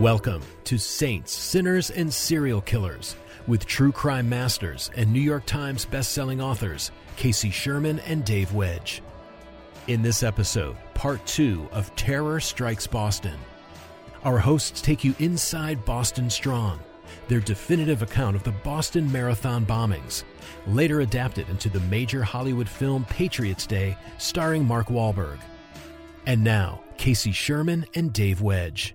Welcome to Saints, Sinners, and Serial Killers with true crime masters and New York Times bestselling authors Casey Sherman and Dave Wedge. In this episode, part two of Terror Strikes Boston, our hosts take you inside Boston Strong, their definitive account of the Boston Marathon bombings, later adapted into the major Hollywood film Patriots Day starring Mark Wahlberg. And now, Casey Sherman and Dave Wedge.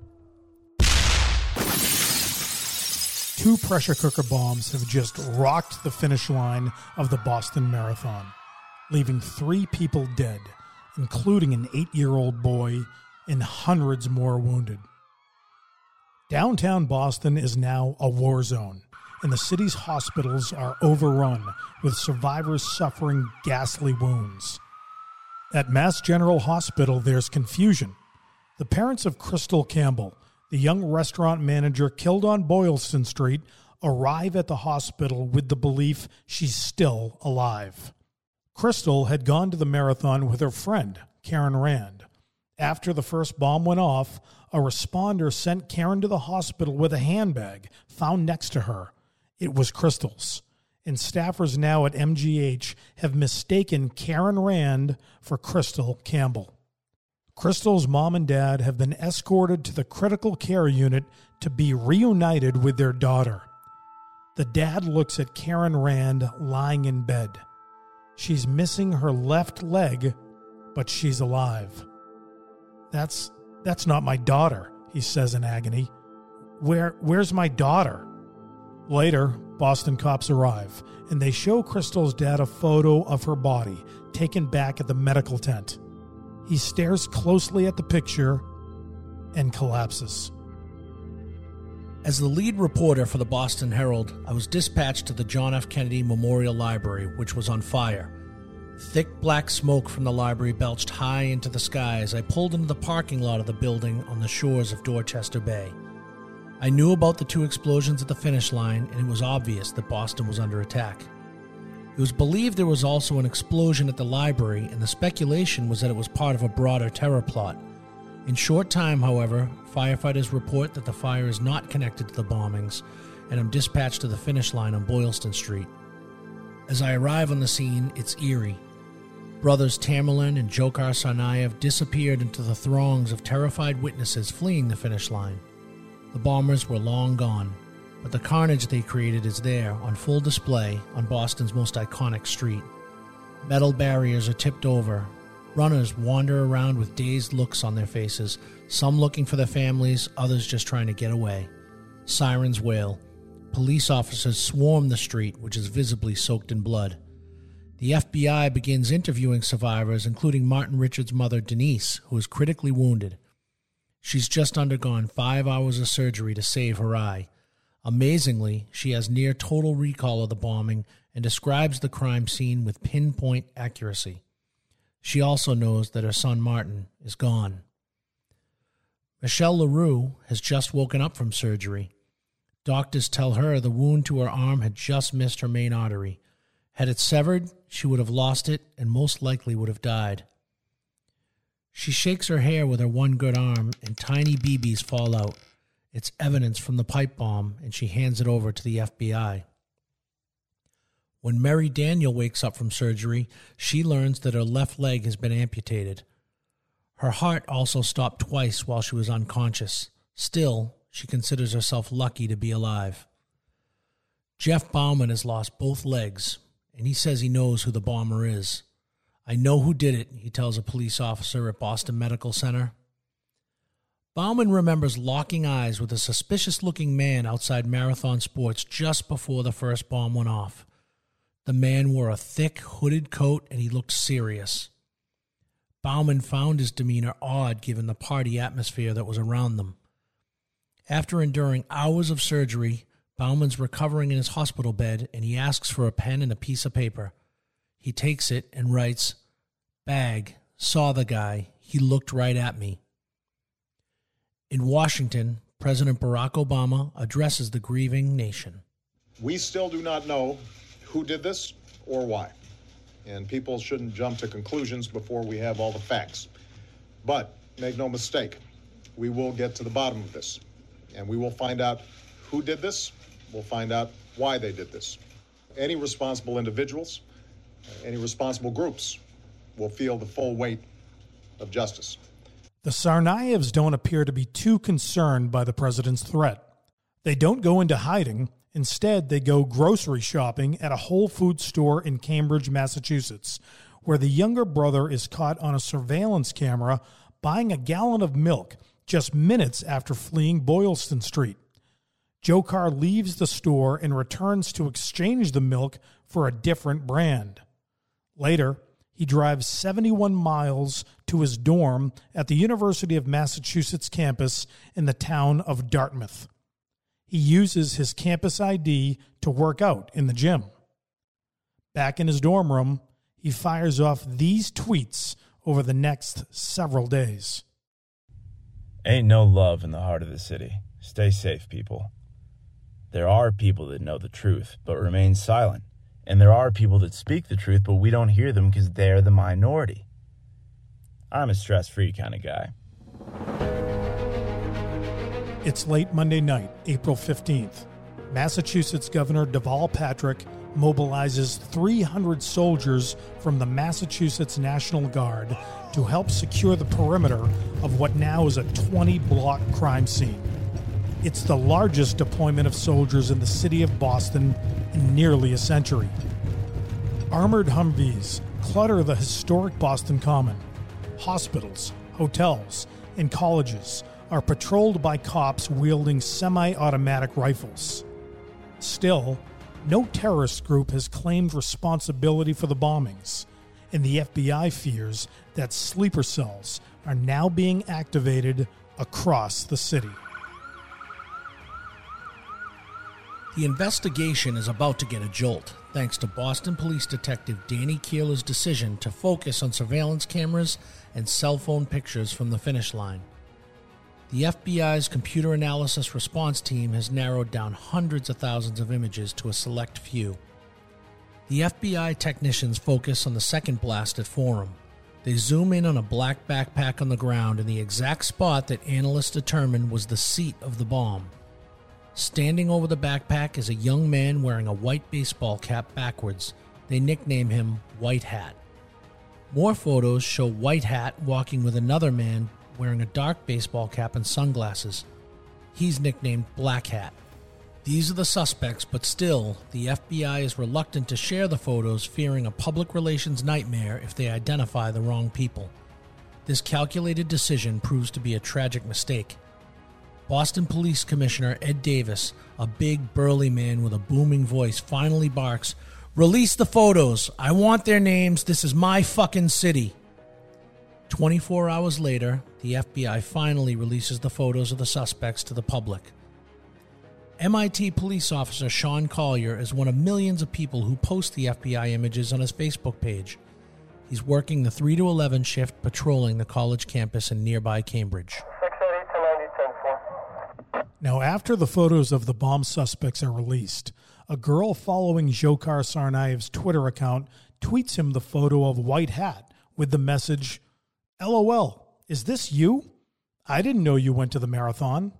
Two pressure cooker bombs have just rocked the finish line of the Boston Marathon, leaving three people dead, including an eight year old boy, and hundreds more wounded. Downtown Boston is now a war zone, and the city's hospitals are overrun with survivors suffering ghastly wounds. At Mass General Hospital, there's confusion. The parents of Krystle Campbell, the young restaurant manager killed on Boylston Street, arrive at the hospital with the belief she's still alive. Krystle had gone to the marathon with her friend, Karen Rand. After the first bomb went off, a responder sent Karen to the hospital with a handbag found next to her. It was Krystle's and staffers now at MGH have mistaken Karen Rand for Krystle Campbell. Krystle's mom and dad have been escorted to the critical care unit to be reunited with their daughter. The dad looks at Karen Rand lying in bed. She's missing her left leg, but she's alive. That's that's not my daughter, he says in agony. Where where's my daughter? Later, Boston cops arrive and they show Krystle's dad a photo of her body taken back at the medical tent. He stares closely at the picture and collapses. As the lead reporter for the Boston Herald, I was dispatched to the John F. Kennedy Memorial Library, which was on fire. Thick black smoke from the library belched high into the sky as I pulled into the parking lot of the building on the shores of Dorchester Bay. I knew about the two explosions at the finish line, and it was obvious that Boston was under attack. It was believed there was also an explosion at the library, and the speculation was that it was part of a broader terror plot. In short time, however, firefighters report that the fire is not connected to the bombings, and I'm dispatched to the finish line on Boylston Street. As I arrive on the scene, it's eerie. Brothers Tamerlan and Dzhokhar Tsarnaev disappeared into the throngs of terrified witnesses fleeing the finish line. The bombers were long gone, but the carnage they created is there on full display on Boston's most iconic street. Metal barriers are tipped over. Runners wander around with dazed looks on their faces, some looking for their families, others just trying to get away. Sirens wail. Police officers swarm the street, which is visibly soaked in blood. The FBI begins interviewing survivors, including Martin Richards' mother, Denise, who is critically wounded. She's just undergone five hours of surgery to save her eye. Amazingly, she has near total recall of the bombing and describes the crime scene with pinpoint accuracy. She also knows that her son Martin is gone. Michelle LaRue has just woken up from surgery. Doctors tell her the wound to her arm had just missed her main artery. Had it severed, she would have lost it and most likely would have died. She shakes her hair with her one good arm, and tiny BBs fall out. It's evidence from the pipe bomb, and she hands it over to the FBI. When Mary Daniel wakes up from surgery, she learns that her left leg has been amputated. Her heart also stopped twice while she was unconscious. Still, she considers herself lucky to be alive. Jeff Bauman has lost both legs, and he says he knows who the bomber is. I know who did it, he tells a police officer at Boston Medical Center. Bauman remembers locking eyes with a suspicious looking man outside Marathon Sports just before the first bomb went off. The man wore a thick, hooded coat and he looked serious. Bauman found his demeanor odd given the party atmosphere that was around them. After enduring hours of surgery, Bauman's recovering in his hospital bed and he asks for a pen and a piece of paper. He takes it and writes, Bag, saw the guy. He looked right at me. In Washington, President Barack Obama addresses the grieving nation. We still do not know who did this or why. And people shouldn't jump to conclusions before we have all the facts. But make no mistake, we will get to the bottom of this. And we will find out who did this. We'll find out why they did this. Any responsible individuals, any responsible groups will feel the full weight of justice. The Tsarnaevs don't appear to be too concerned by the president's threat. They don't go into hiding. Instead, they go grocery shopping at a Whole Foods store in Cambridge, Massachusetts, where the younger brother is caught on a surveillance camera buying a gallon of milk just minutes after fleeing Boylston Street. Dzhokhar leaves the store and returns to exchange the milk for a different brand. Later, he drives 71 miles to his dorm at the University of Massachusetts campus in the town of Dartmouth. He uses his campus ID to work out in the gym. Back in his dorm room, he fires off these tweets over the next several days. Ain't no love in the heart of the city. Stay safe, people. There are people that know the truth but remain silent. And there are people that speak the truth, but we don't hear them because they're the minority. I'm a stress free kind of guy. It's late Monday night, April 15th. Massachusetts Governor Deval Patrick mobilizes 300 soldiers from the Massachusetts National Guard to help secure the perimeter of what now is a 20 block crime scene. It's the largest deployment of soldiers in the city of Boston in nearly a century. Armored Humvees clutter the historic Boston Common. Hospitals, hotels, and colleges are patrolled by cops wielding semi automatic rifles. Still, no terrorist group has claimed responsibility for the bombings, and the FBI fears that sleeper cells are now being activated across the city. The investigation is about to get a jolt thanks to Boston Police Detective Danny Keeler's decision to focus on surveillance cameras and cell phone pictures from the finish line. The FBI's computer analysis response team has narrowed down hundreds of thousands of images to a select few. The FBI technicians focus on the second blast at Forum. They zoom in on a black backpack on the ground in the exact spot that analysts determined was the seat of the bomb. Standing over the backpack is a young man wearing a white baseball cap backwards. They nickname him White Hat. More photos show White Hat walking with another man wearing a dark baseball cap and sunglasses. He's nicknamed Black Hat. These are the suspects, but still, the FBI is reluctant to share the photos, fearing a public relations nightmare if they identify the wrong people. This calculated decision proves to be a tragic mistake. Boston Police Commissioner Ed Davis, a big burly man with a booming voice, finally barks, Release the photos. I want their names. This is my fucking city. 24 hours later, the FBI finally releases the photos of the suspects to the public. MIT police officer Sean Collier is one of millions of people who post the FBI images on his Facebook page. He's working the 3 to 11 shift patrolling the college campus in nearby Cambridge. Now, after the photos of the bomb suspects are released, a girl following Dzhokhar Tsarnaev's Twitter account tweets him the photo of White Hat with the message, LOL, is this you? I didn't know you went to the marathon.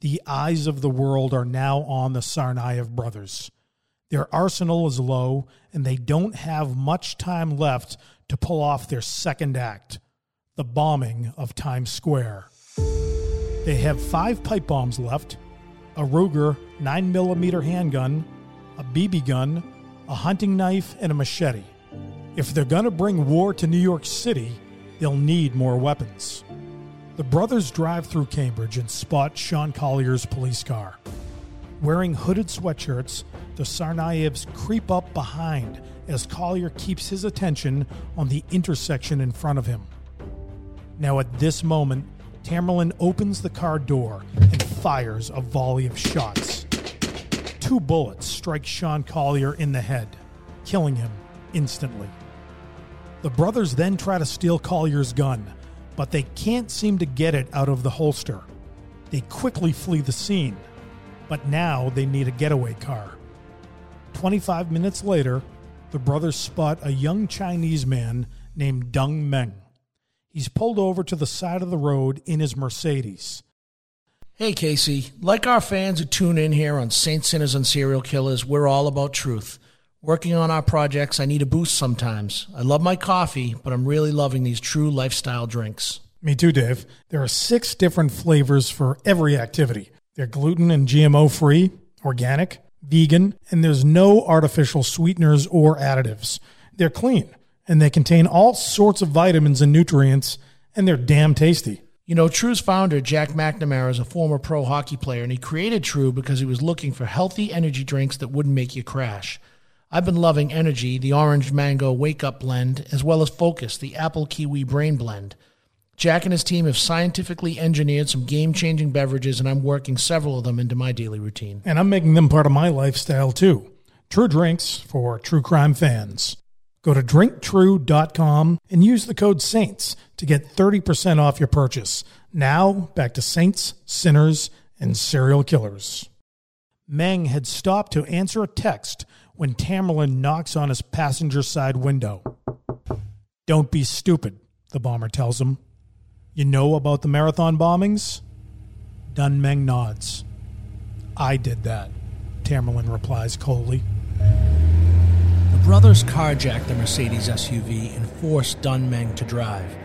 The eyes of the world are now on the Tsarnaev brothers. Their arsenal is low, and they don't have much time left to pull off their second act the bombing of Times Square. They have five pipe bombs left a Ruger 9mm handgun, a BB gun, a hunting knife, and a machete. If they're going to bring war to New York City, they'll need more weapons. The brothers drive through Cambridge and spot Sean Collier's police car. Wearing hooded sweatshirts, the Tsarnaevs creep up behind as Collier keeps his attention on the intersection in front of him. Now, at this moment, Tamerlan opens the car door and fires a volley of shots. Two bullets strike Sean Collier in the head, killing him instantly. The brothers then try to steal Collier's gun, but they can't seem to get it out of the holster. They quickly flee the scene, but now they need a getaway car. 25 minutes later, the brothers spot a young Chinese man named Dun Meng. He's pulled over to the side of the road in his Mercedes. Hey, Casey. Like our fans who tune in here on Saints, Sinners, and Serial Killers, we're all about truth. Working on our projects, I need a boost sometimes. I love my coffee, but I'm really loving these true lifestyle drinks. Me too, Dave. There are six different flavors for every activity. They're gluten and GMO free, organic, vegan, and there's no artificial sweeteners or additives. They're clean, and they contain all sorts of vitamins and nutrients, and they're damn tasty. You know, True's founder, Jack McNamara, is a former pro hockey player, and he created True because he was looking for healthy energy drinks that wouldn't make you crash. I've been loving Energy, the orange mango wake up blend, as well as Focus, the apple kiwi brain blend. Jack and his team have scientifically engineered some game changing beverages, and I'm working several of them into my daily routine. And I'm making them part of my lifestyle too. True drinks for true crime fans. Go to drinktrue.com and use the code SAINTS to get 30% off your purchase. Now, back to Saints, Sinners, and Serial Killers. Meng had stopped to answer a text when Tamerlan knocks on his passenger side window. Don't be stupid, the bomber tells him. You know about the marathon bombings? Dun Meng nods. I did that, Tamerlan replies coldly. The brothers carjacked the Mercedes SUV and forced Dun Meng to drive.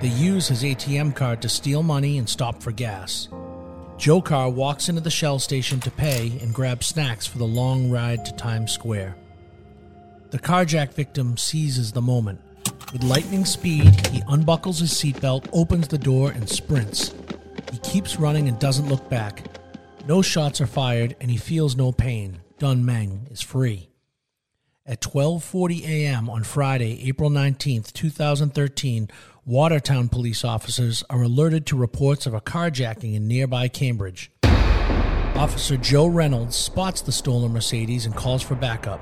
They use his ATM card to steal money and stop for gas. Dzhokhar walks into the Shell station to pay and grab snacks for the long ride to Times Square. The carjack victim seizes the moment. With lightning speed, he unbuckles his seatbelt, opens the door, and sprints. He keeps running and doesn't look back. No shots are fired, and he feels no pain. Dun Meng is free. At 12:40 a.m. on Friday, April 19th, 2013, Watertown police officers are alerted to reports of a carjacking in nearby Cambridge. Officer Joe Reynolds spots the stolen Mercedes and calls for backup.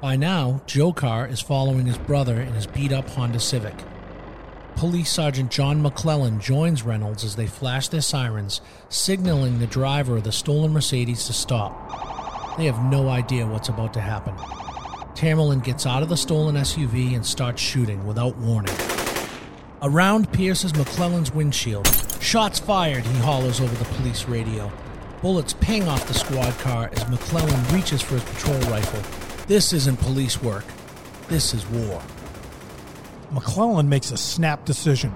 By now, Dzhokhar is following his brother in his beat up Honda Civic. Police Sergeant John MacLellan joins Reynolds as they flash their sirens, signaling the driver of the stolen Mercedes to stop. They have no idea what's about to happen. Tamerlan gets out of the stolen SUV and starts shooting without warning. A round pierces MacLellan's windshield. Shots fired, he hollers over the police radio. Bullets ping off the squad car as MacLellan reaches for his patrol rifle. This isn't police work. This is war. MacLellan makes a snap decision.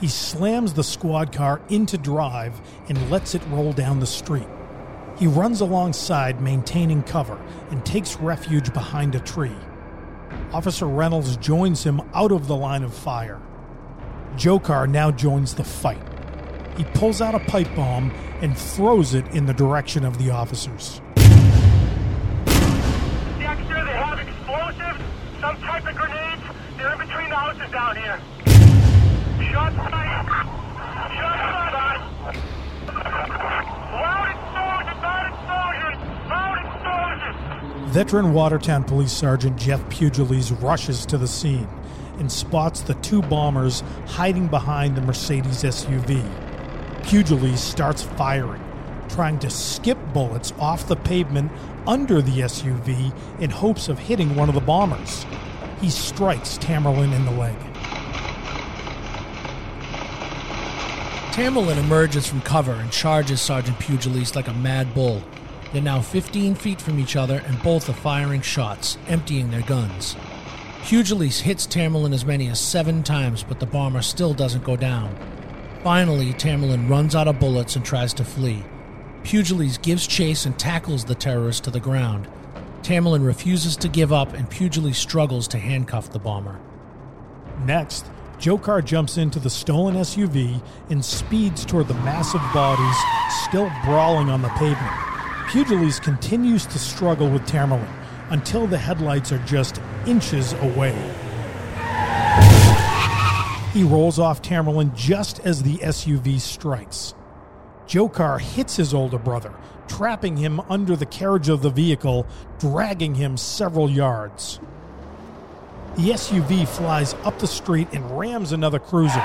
He slams the squad car into drive and lets it roll down the street. He runs alongside, maintaining cover, and takes refuge behind a tree. Officer Reynolds joins him out of the line of fire. Dzhokhar now joins the fight. He pulls out a pipe bomb and throws it in the direction of the officers. Dexter, they have explosives, some type of grenades. They're in between the houses down here. Shots fired. Shots fired. Loud explosions, loud explosions, loud explosions. Veteran Watertown Police Sergeant Jeff Pugliese rushes to the scene and spots the two bombers hiding behind the Mercedes SUV. Pugliese starts firing, trying to skip bullets off the pavement under the SUV in hopes of hitting one of the bombers. He strikes Tamerlan in the leg. Tamerlan emerges from cover and charges Sergeant Pugliese like a mad bull. They're now 15 feet from each other and both are firing shots, emptying their guns. Pugliese hits Tamerlan as many as seven times, but the bomber still doesn't go down. Finally, Tamerlan runs out of bullets and tries to flee. Pugliese gives chase and tackles the terrorist to the ground. Tamerlan refuses to give up, and Pugliese struggles to handcuff the bomber. Next, Dzhokhar jumps into the stolen SUV and speeds toward the massive bodies still brawling on the pavement. Pugliese continues to struggle with Tamerlan until the headlights are just inches away. He rolls off Tamerlan just as the SUV strikes. Dzhokhar hits his older brother, trapping him under the carriage of the vehicle, dragging him several yards. The SUV flies up the street and rams another cruiser,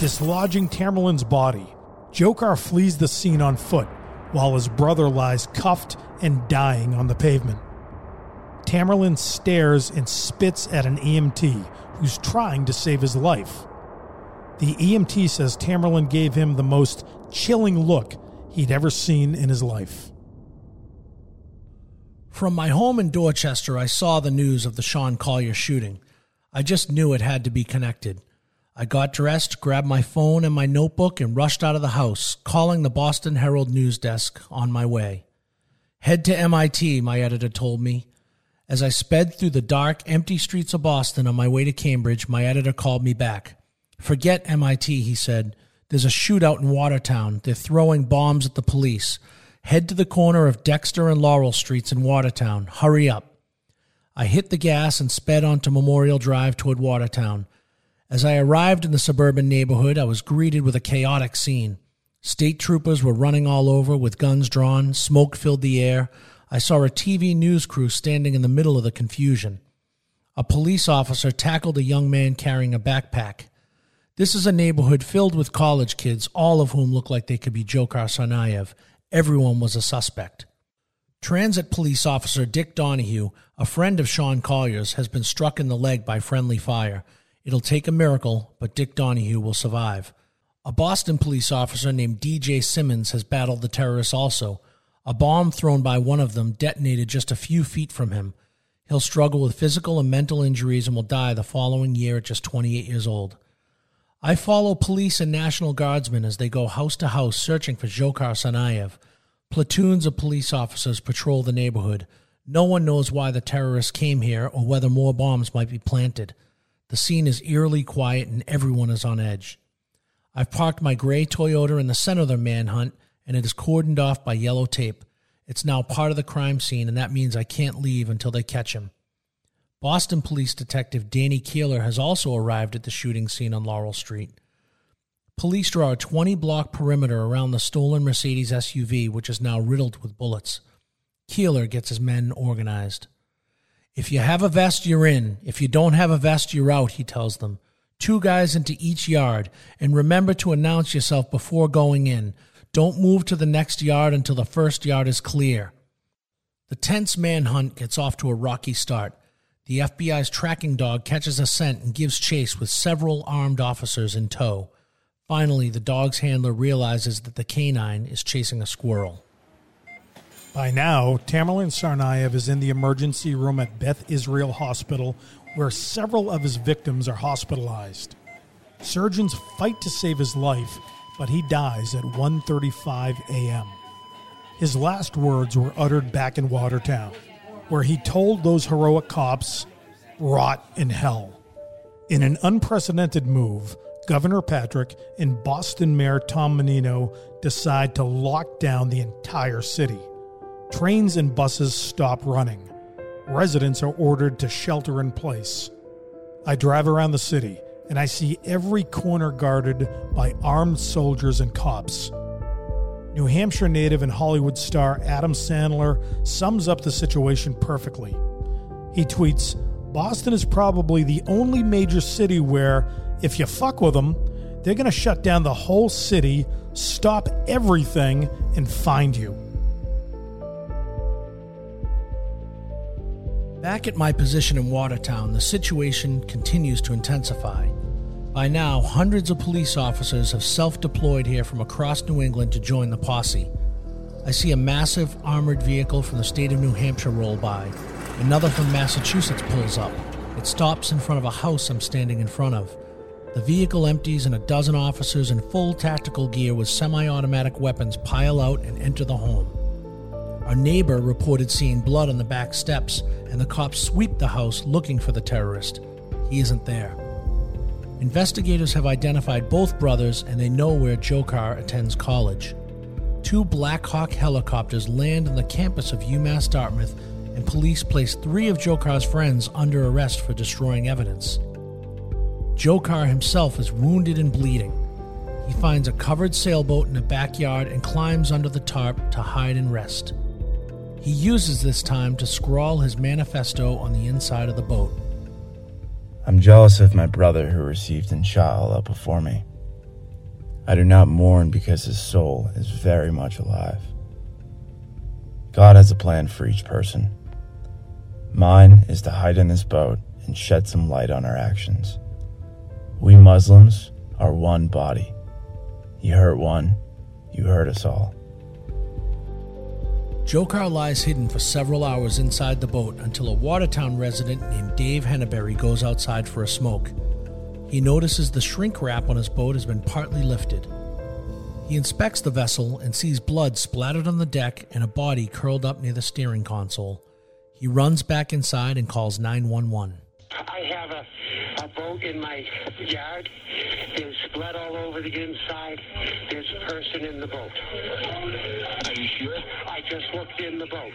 dislodging Tamerlan's body. Dzhokhar flees the scene on foot, while his brother lies cuffed and dying on the pavement. Tamerlan stares and spits at an EMT who's trying to save his life. The EMT says Tamerlan gave him the most chilling look he'd ever seen in his life. From my home in Dorchester, I saw the news of the Sean Collier shooting. I just knew it had to be connected. I got dressed, grabbed my phone and my notebook, and rushed out of the house, calling the Boston Herald news desk on my way. Head to MIT, my editor told me. As I sped through the dark, empty streets of Boston on my way to Cambridge, my editor called me back. Forget MIT, he said. There's a shootout in Watertown. They're throwing bombs at the police. Head to the corner of Dexter and Laurel Streets in Watertown. Hurry up. I hit the gas and sped onto Memorial Drive toward Watertown. As I arrived in the suburban neighborhood, I was greeted with a chaotic scene. State troopers were running all over with guns drawn, smoke filled the air. I saw a TV news crew standing in the middle of the confusion. A police officer tackled a young man carrying a backpack. This is a neighborhood filled with college kids, all of whom look like they could be Dzhokhar Tsarnaev. Everyone was a suspect. Transit police officer Dick Donahue, a friend of Sean Collier's, has been struck in the leg by friendly fire. It'll take a miracle, but Dick Donahue will survive. A Boston police officer named DJ Simmonds has battled the terrorists also. A bomb thrown by one of them detonated just a few feet from him. He'll struggle with physical and mental injuries and will die the following year at just 28 years old. I follow police and National Guardsmen as they go house to house searching for Dzhokhar Tsarnaev. Platoons of police officers patrol the neighborhood. No one knows why the terrorists came here or whether more bombs might be planted. The scene is eerily quiet and everyone is on edge. I've parked my gray Toyota in the center of the manhunt and it is cordoned off by yellow tape. It's now part of the crime scene and that means I can't leave until they catch him. Boston Police Detective Danny Keeler has also arrived at the shooting scene on Laurel Street. Police draw a 20 block perimeter around the stolen Mercedes SUV, which is now riddled with bullets. Keeler gets his men organized. If you have a vest, you're in. If you don't have a vest, you're out, he tells them. Two guys into each yard, and remember to announce yourself before going in. Don't move to the next yard until the first yard is clear. The tense manhunt gets off to a rocky start. The FBI's tracking dog catches a scent and gives chase with several armed officers in tow. Finally, the dog's handler realizes that the canine is chasing a squirrel. By now, Tamerlan Tsarnaev is in the emergency room at Beth Israel Hospital, where several of his victims are hospitalized. Surgeons fight to save his life, but he dies at 1:35 a.m. His last words were uttered back in Watertown, where he told those heroic cops, "Rot in hell." In an unprecedented move, Governor Patrick and Boston Mayor Tom Menino decide to lock down the entire city. Trains and buses stop running. Residents are ordered to shelter in place. I drive around the city and I see every corner guarded by armed soldiers and cops. New Hampshire native and Hollywood star Adam Sandler sums up the situation perfectly. He tweets Boston is probably the only major city where, if you fuck with them, they're going to shut down the whole city, stop everything, and find you. Back at my position in Watertown, the situation continues to intensify. By now, hundreds of police officers have self deployed here from across New England to join the posse. I see a massive armored vehicle from the state of New Hampshire roll by. Another from Massachusetts pulls up. It stops in front of a house I'm standing in front of. The vehicle empties and a dozen officers in full tactical gear with semi automatic weapons pile out and enter the home. Our neighbor reported seeing blood on the back steps, and the cops sweep the house looking for the terrorist. He isn't there. Investigators have identified both brothers and they know where Dzhokhar attends college. Two Black Hawk helicopters land on the campus of UMass Dartmouth, and police place three of Dzhokhar's friends under arrest for destroying evidence. Dzhokhar himself is wounded and bleeding. He finds a covered sailboat in a backyard and climbs under the tarp to hide and rest. He uses this time to scrawl his manifesto on the inside of the boat. I'm jealous of my brother who received Inshallah before me. I do not mourn because his soul is very much alive. God has a plan for each person. Mine is to hide in this boat and shed some light on our actions. We Muslims are one body. You hurt one, you hurt us all. Dzhokhar lies hidden for several hours inside the boat until a Watertown resident named Dave Henneberry goes outside for a smoke. He notices the shrink wrap on his boat has been partly lifted. He inspects the vessel and sees blood splattered on the deck and a body curled up near the steering console. He runs back inside and calls 911. I have a, a boat in my yard. There's blood all over the inside. There's a person in the boat. Are you sure? I just looked in the boat.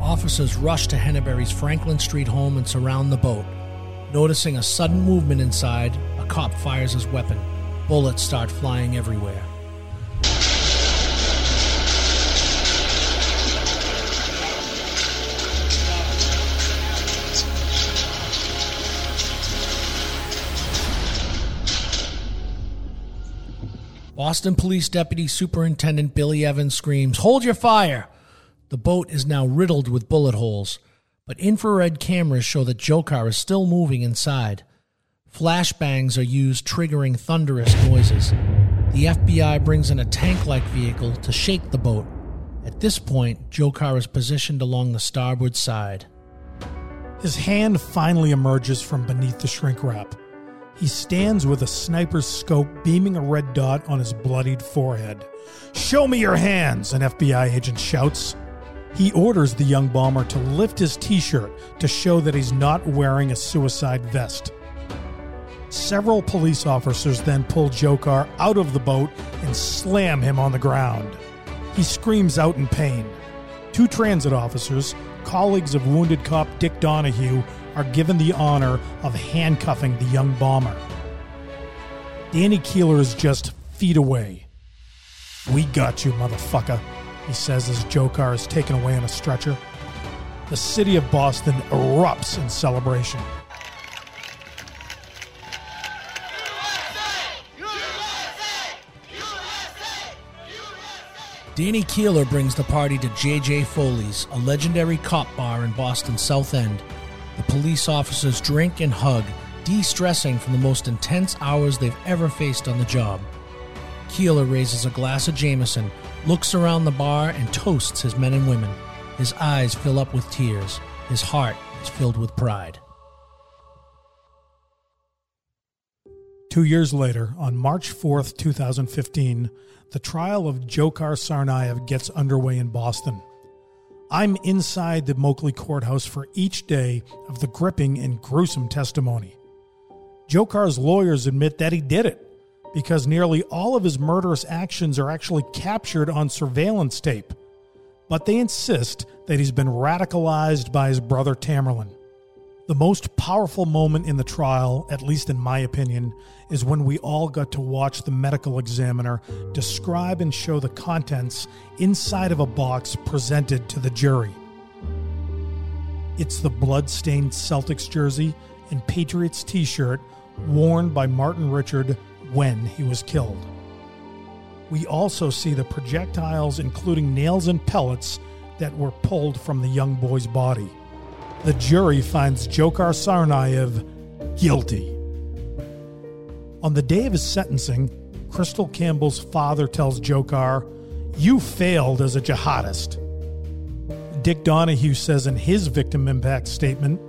Officers rush to Henneberry's Franklin Street home and surround the boat. Noticing a sudden movement inside, a cop fires his weapon. Bullets start flying everywhere. Boston Police Deputy Superintendent Billy Evans screams, Hold your fire! The boat is now riddled with bullet holes, but infrared cameras show that Dzhokhar is still moving inside. Flashbangs are used, triggering thunderous noises. The FBI brings in a tank like vehicle to shake the boat. At this point, Dzhokhar is positioned along the starboard side. His hand finally emerges from beneath the shrink wrap. He stands with a sniper's scope beaming a red dot on his bloodied forehead. Show me your hands, an FBI agent shouts. He orders the young bomber to lift his t shirt to show that he's not wearing a suicide vest. Several police officers then pull Dzhokhar out of the boat and slam him on the ground. He screams out in pain. Two transit officers, colleagues of wounded cop Dick Donahue, are given the honor of handcuffing the young bomber. Danny Keeler is just feet away. We got you, motherfucker, he says as Dzhokhar is taken away on a stretcher. The city of Boston erupts in celebration. Danny Keeler brings the party to J.J. Foley's, a legendary cop bar in Boston's South End. Police officers drink and hug, de stressing from the most intense hours they've ever faced on the job. Keeler raises a glass of Jameson, looks around the bar, and toasts his men and women. His eyes fill up with tears. His heart is filled with pride. Two years later, on March 4th, 2015, the trial of Dzhokhar Tsarnaev gets underway in Boston. I'm inside the Moakley courthouse for each day of the gripping and gruesome testimony. Dzhokhar's lawyers admit that he did it because nearly all of his murderous actions are actually captured on surveillance tape. But they insist that he's been radicalized by his brother Tamerlan. The most powerful moment in the trial, at least in my opinion, is when we all got to watch the medical examiner describe and show the contents inside of a box presented to the jury. It's the blood-stained Celtics jersey and Patriots t-shirt worn by Martin Richard when he was killed. We also see the projectiles, including nails and pellets, that were pulled from the young boy's body the jury finds Dzhokhar Tsarnaev guilty. On the day of his sentencing, Krystle Campbell's father tells Dzhokhar, You failed as a jihadist. Dick Donahue says in his victim impact statement,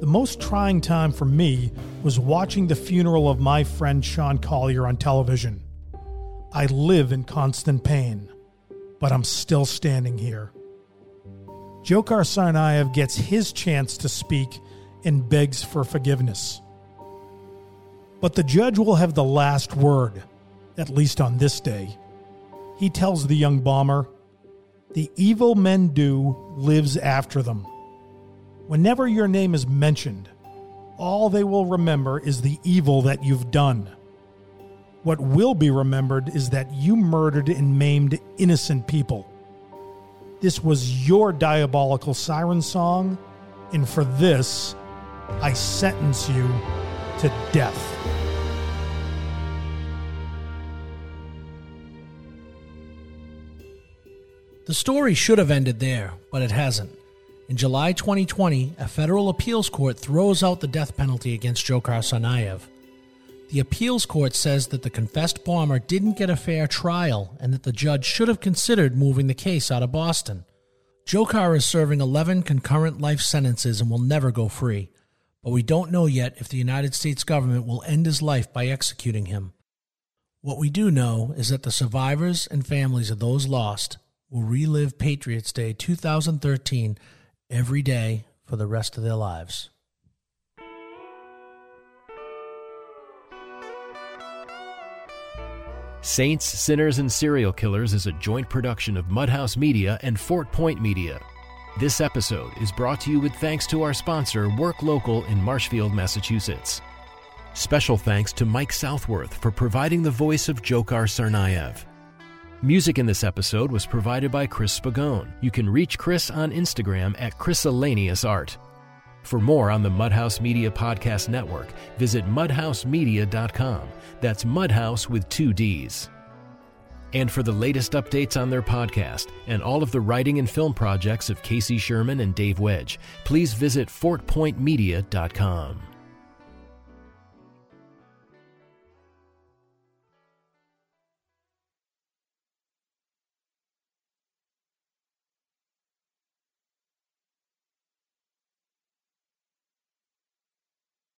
The most trying time for me was watching the funeral of my friend Sean Collier on television. I live in constant pain, but I'm still standing here. Dzhokhar Tsarnaev gets his chance to speak and begs for forgiveness. But the judge will have the last word, at least on this day. He tells the young bomber, The evil men do lives after them. Whenever your name is mentioned, all they will remember is the evil that you've done. What will be remembered is that you murdered and maimed innocent people. This was your diabolical siren song, and for this, I sentence you to death. The story should have ended there, but it hasn't. In July 2020, a federal appeals court throws out the death penalty against Dzhokhar Tsarnaev. The appeals court says that the confessed bomber didn't get a fair trial and that the judge should have considered moving the case out of Boston. Dzhokhar is serving 11 concurrent life sentences and will never go free, but we don't know yet if the United States government will end his life by executing him. What we do know is that the survivors and families of those lost will relive Patriots Day 2013 every day for the rest of their lives. Saints, Sinners, and Serial Killers is a joint production of Mudhouse Media and Fort Point Media. This episode is brought to you with thanks to our sponsor, Work Local in Marshfield, Massachusetts. Special thanks to Mike Southworth for providing the voice of Dzhokhar Tsarnaev. Music in this episode was provided by Chris Spagone. You can reach Chris on Instagram at Art. For more on the Mudhouse Media Podcast Network, visit mudhousemedia.com. That's Mudhouse with two D's. And for the latest updates on their podcast and all of the writing and film projects of Casey Sherman and Dave Wedge, please visit fortpointmedia.com.